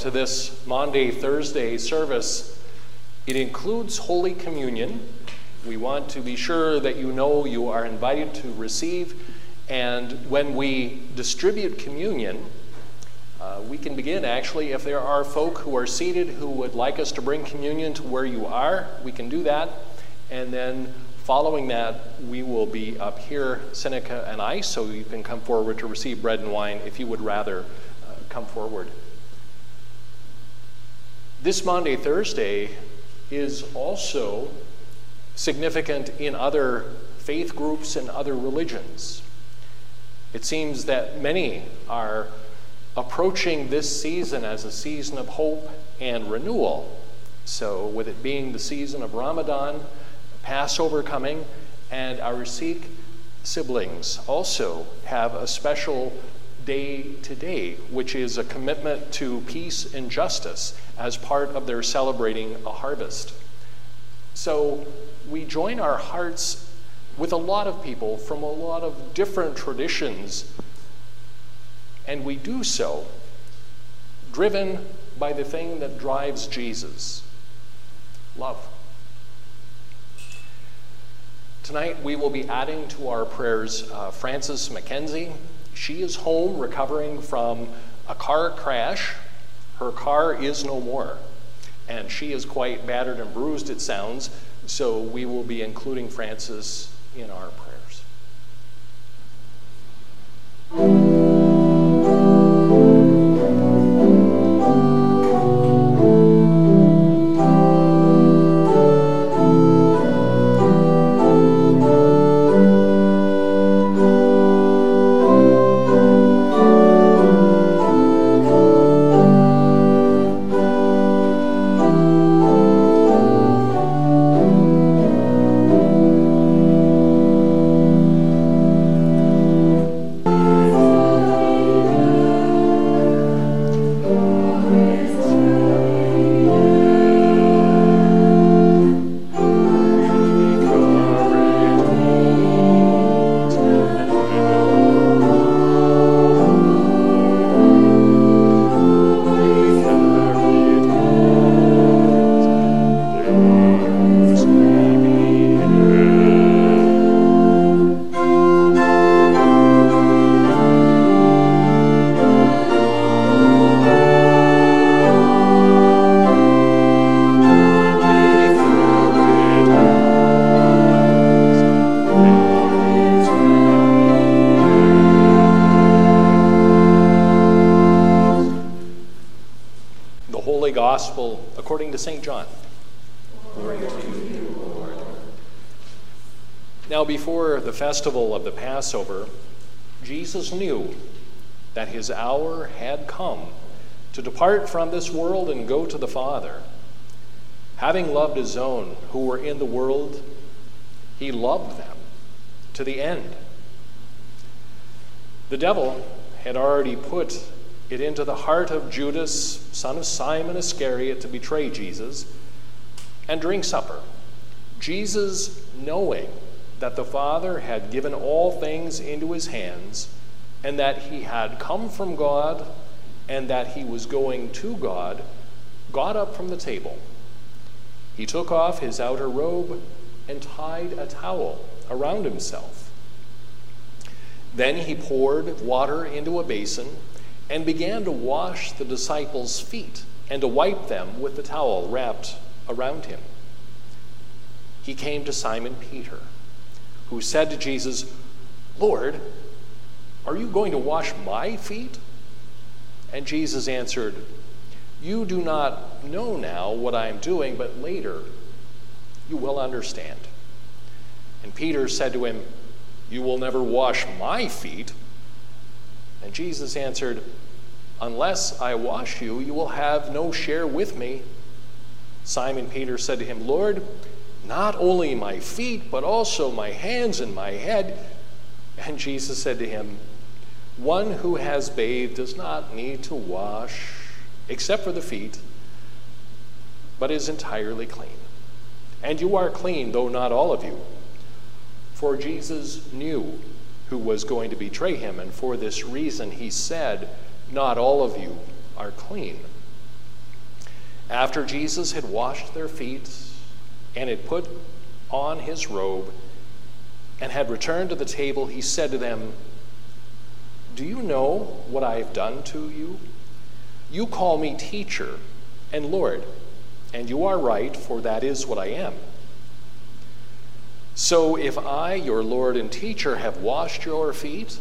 to this Maundy Thursday service. It includes Holy Communion. We want to be sure that you know you are invited to receive. And when we distribute communion, uh, we can begin actually. If there are folk who are seated who would like us to bring communion to where you are, we can do that. And then following that, we will be up here, Seneca and I, so you can come forward to receive bread and wine if you would rather uh, come forward. This Maundy, Thursday is also significant in other faith groups and other religions. It seems that many are approaching this season as a season of hope and renewal. So, with it being the season of Ramadan, Passover coming, and our Sikh siblings also have a special day to day, which is a commitment to peace and justice as part of their celebrating a harvest. So, we join our hearts with a lot of people from a lot of different traditions and we do so driven by the thing that drives Jesus love. Tonight we will be adding to our prayers uh, Frances McKenzie. She is home recovering from a car crash. Her car is no more, and she is quite battered and bruised, it sounds, so we will be including Frances in our prayers. St. John. Now, before the festival of the Passover, Jesus knew that his hour had come to depart from this world and go to the Father. Having loved his own who were in the world, he loved them to the end. The devil had already put it into the heart of Judas, son of Simon Iscariot, to betray Jesus and drink supper. Jesus, knowing that the Father had given all things into his hands, and that he had come from God, and that he was going to God, got up from the table. He took off his outer robe and tied a towel around himself. Then he poured water into a basin and began to wash the disciples' feet and to wipe them with the towel wrapped around him. He came to Simon Peter, who said to Jesus, Lord, are you going to wash my feet? And Jesus answered, You do not know now what I am doing, but later you will understand. And Peter said to him, You will never wash my feet. And Jesus answered, Unless I wash you, you will have no share with me. Simon Peter said to him, Lord, not only my feet, but also my hands and my head. And Jesus said to him, One who has bathed does not need to wash except for the feet, but is entirely clean. And you are clean, though not all of you. For Jesus knew who was going to betray him, and for this reason he said, Not all of you are clean. After Jesus had washed their feet and had put on his robe and had returned to the table, he said to them, Do you know what I have done to you? You call me teacher and Lord, and you are right, for that is what I am. So if I, your Lord and teacher, have washed your feet,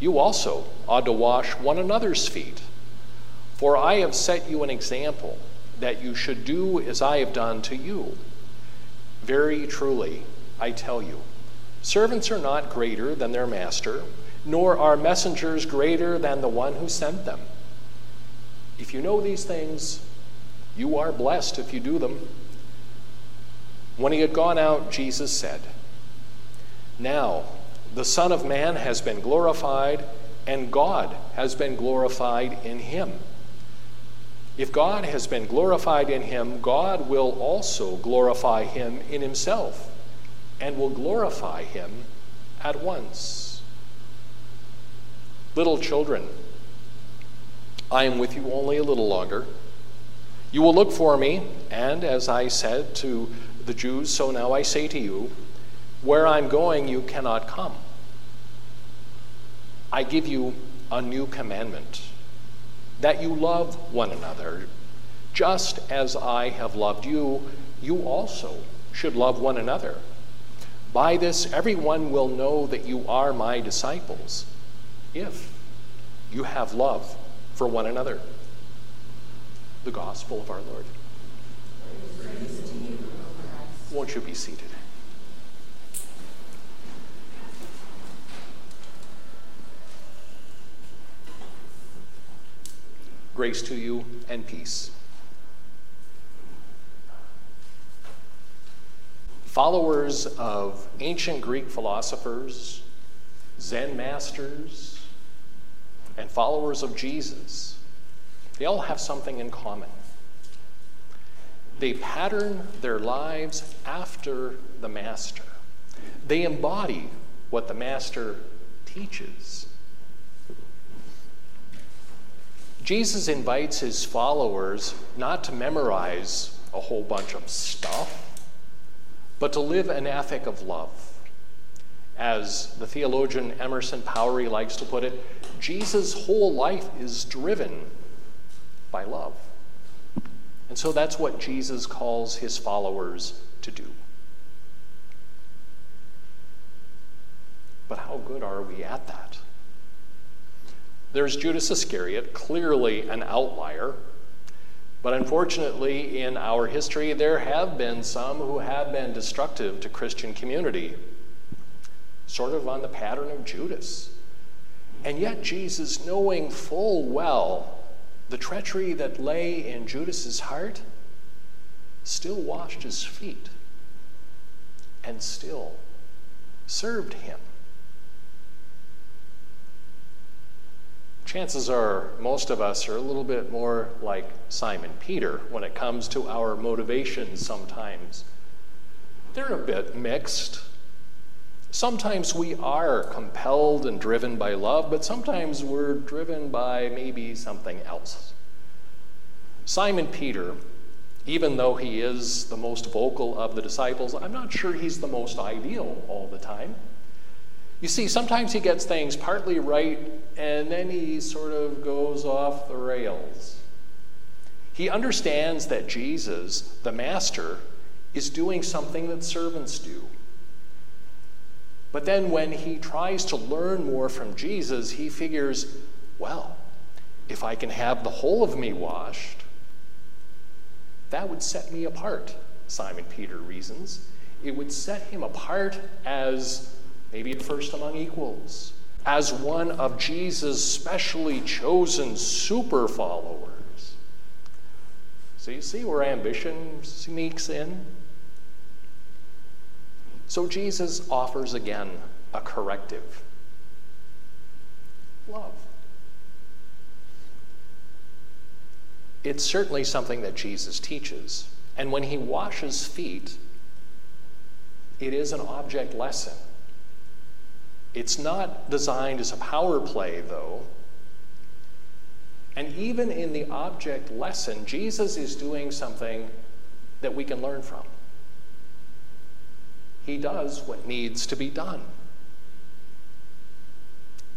you also ought to wash one another's feet. For I have set you an example that you should do as I have done to you. Very truly, I tell you, servants are not greater than their master, nor are messengers greater than the one who sent them. If you know these things, you are blessed if you do them. When he had gone out, Jesus said, Now the Son of Man has been glorified, and God has been glorified in him. If God has been glorified in him, God will also glorify him in himself, and will glorify him at once. Little children, I am with you only a little longer. You will look for me, and as I said to the Jews, so now I say to you, where I'm going, you cannot come. I give you a new commandment that you love one another. Just as I have loved you, you also should love one another. By this, everyone will know that you are my disciples, if you have love for one another. The gospel of our Lord. Won't you be seated? Grace to you and peace. Followers of ancient Greek philosophers, Zen masters, and followers of Jesus, they all have something in common. They pattern their lives after the Master. They embody what the Master teaches. Jesus invites his followers not to memorize a whole bunch of stuff, but to live an ethic of love. As the theologian Emerson Powery likes to put it, Jesus' whole life is driven by love. And so that's what Jesus calls his followers to do. But how good are we at that? There's Judas Iscariot, clearly an outlier. But unfortunately, in our history, there have been some who have been destructive to Christian community, sort of on the pattern of Judas. And yet, Jesus, knowing full well the treachery that lay in Judas's heart, still washed his feet and still served him. Chances are most of us are a little bit more like Simon Peter when it comes to our motivations sometimes. They're a bit mixed. Sometimes we are compelled and driven by love, but sometimes we're driven by maybe something else. Simon Peter, even though he is the most vocal of the disciples, I'm not sure he's the most ideal all the time. You see, sometimes he gets things partly right and then he sort of goes off the rails. He understands that Jesus, the Master, is doing something that servants do. But then when he tries to learn more from Jesus, he figures, well, if I can have the whole of me washed, that would set me apart, Simon Peter reasons. It would set him apart as maybe at first among equals, as one of Jesus' specially chosen super followers. So you see where ambition sneaks in? So Jesus offers again a corrective love. It's certainly something that Jesus teaches. And when he washes feet, it is an object lesson. It's not designed as a power play, though. And even in the object lesson, Jesus is doing something that we can learn from. He does what needs to be done.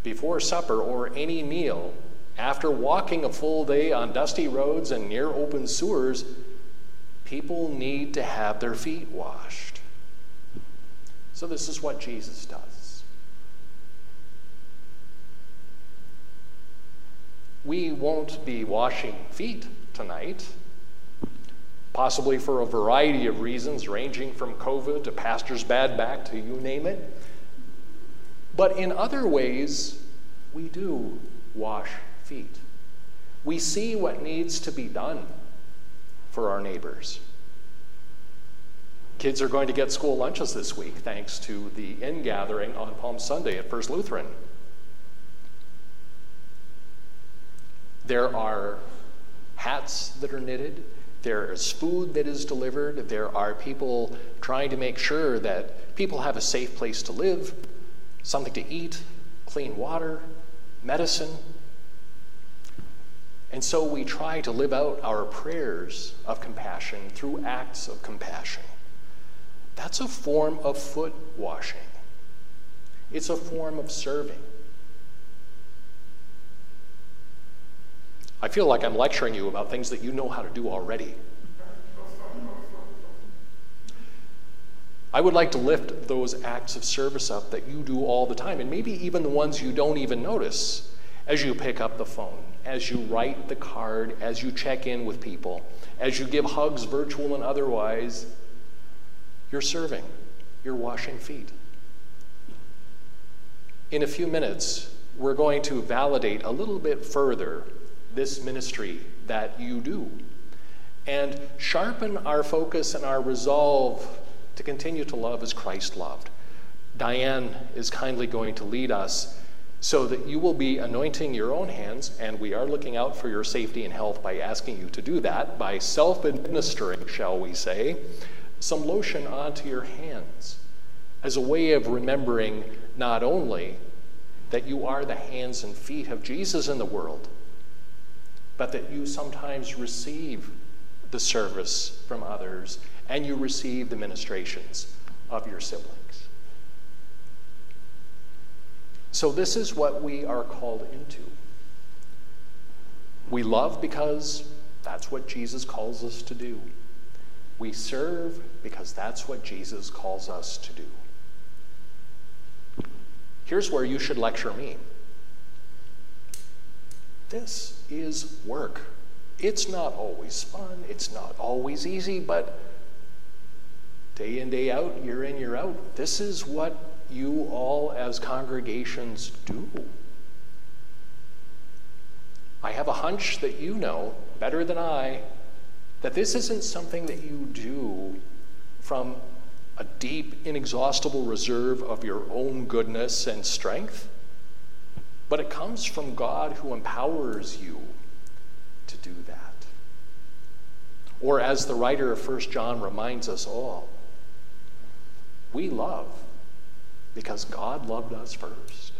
Before supper or any meal, after walking a full day on dusty roads and near open sewers, people need to have their feet washed. So, this is what Jesus does. We won't be washing feet tonight, possibly for a variety of reasons, ranging from COVID to pastor's bad back to you name it. But in other ways, we do wash feet. We see what needs to be done for our neighbors. Kids are going to get school lunches this week thanks to the in gathering on Palm Sunday at First Lutheran. There are hats that are knitted. There is food that is delivered. There are people trying to make sure that people have a safe place to live, something to eat, clean water, medicine. And so we try to live out our prayers of compassion through acts of compassion. That's a form of foot washing, it's a form of serving. I feel like I'm lecturing you about things that you know how to do already. I would like to lift those acts of service up that you do all the time, and maybe even the ones you don't even notice as you pick up the phone, as you write the card, as you check in with people, as you give hugs, virtual and otherwise. You're serving, you're washing feet. In a few minutes, we're going to validate a little bit further this ministry that you do and sharpen our focus and our resolve to continue to love as Christ loved. Diane is kindly going to lead us so that you will be anointing your own hands, and we are looking out for your safety and health by asking you to do that, by self administering, shall we say, some lotion onto your hands as a way of remembering not only that you are the hands and feet of Jesus in the world, but that you sometimes receive the service from others and you receive the ministrations of your siblings. So, this is what we are called into. We love because that's what Jesus calls us to do. We serve because that's what Jesus calls us to do. Here's where you should lecture me. This is work. It's not always fun, it's not always easy, but day in, day out, year in, year out, this is what you all as congregations do. I have a hunch that you know better than I that this isn't something that you do from a deep, inexhaustible reserve of your own goodness and strength, but it comes from God who empowers you to do that. Or, as the writer of 1 John reminds us all, we love because God loved us first.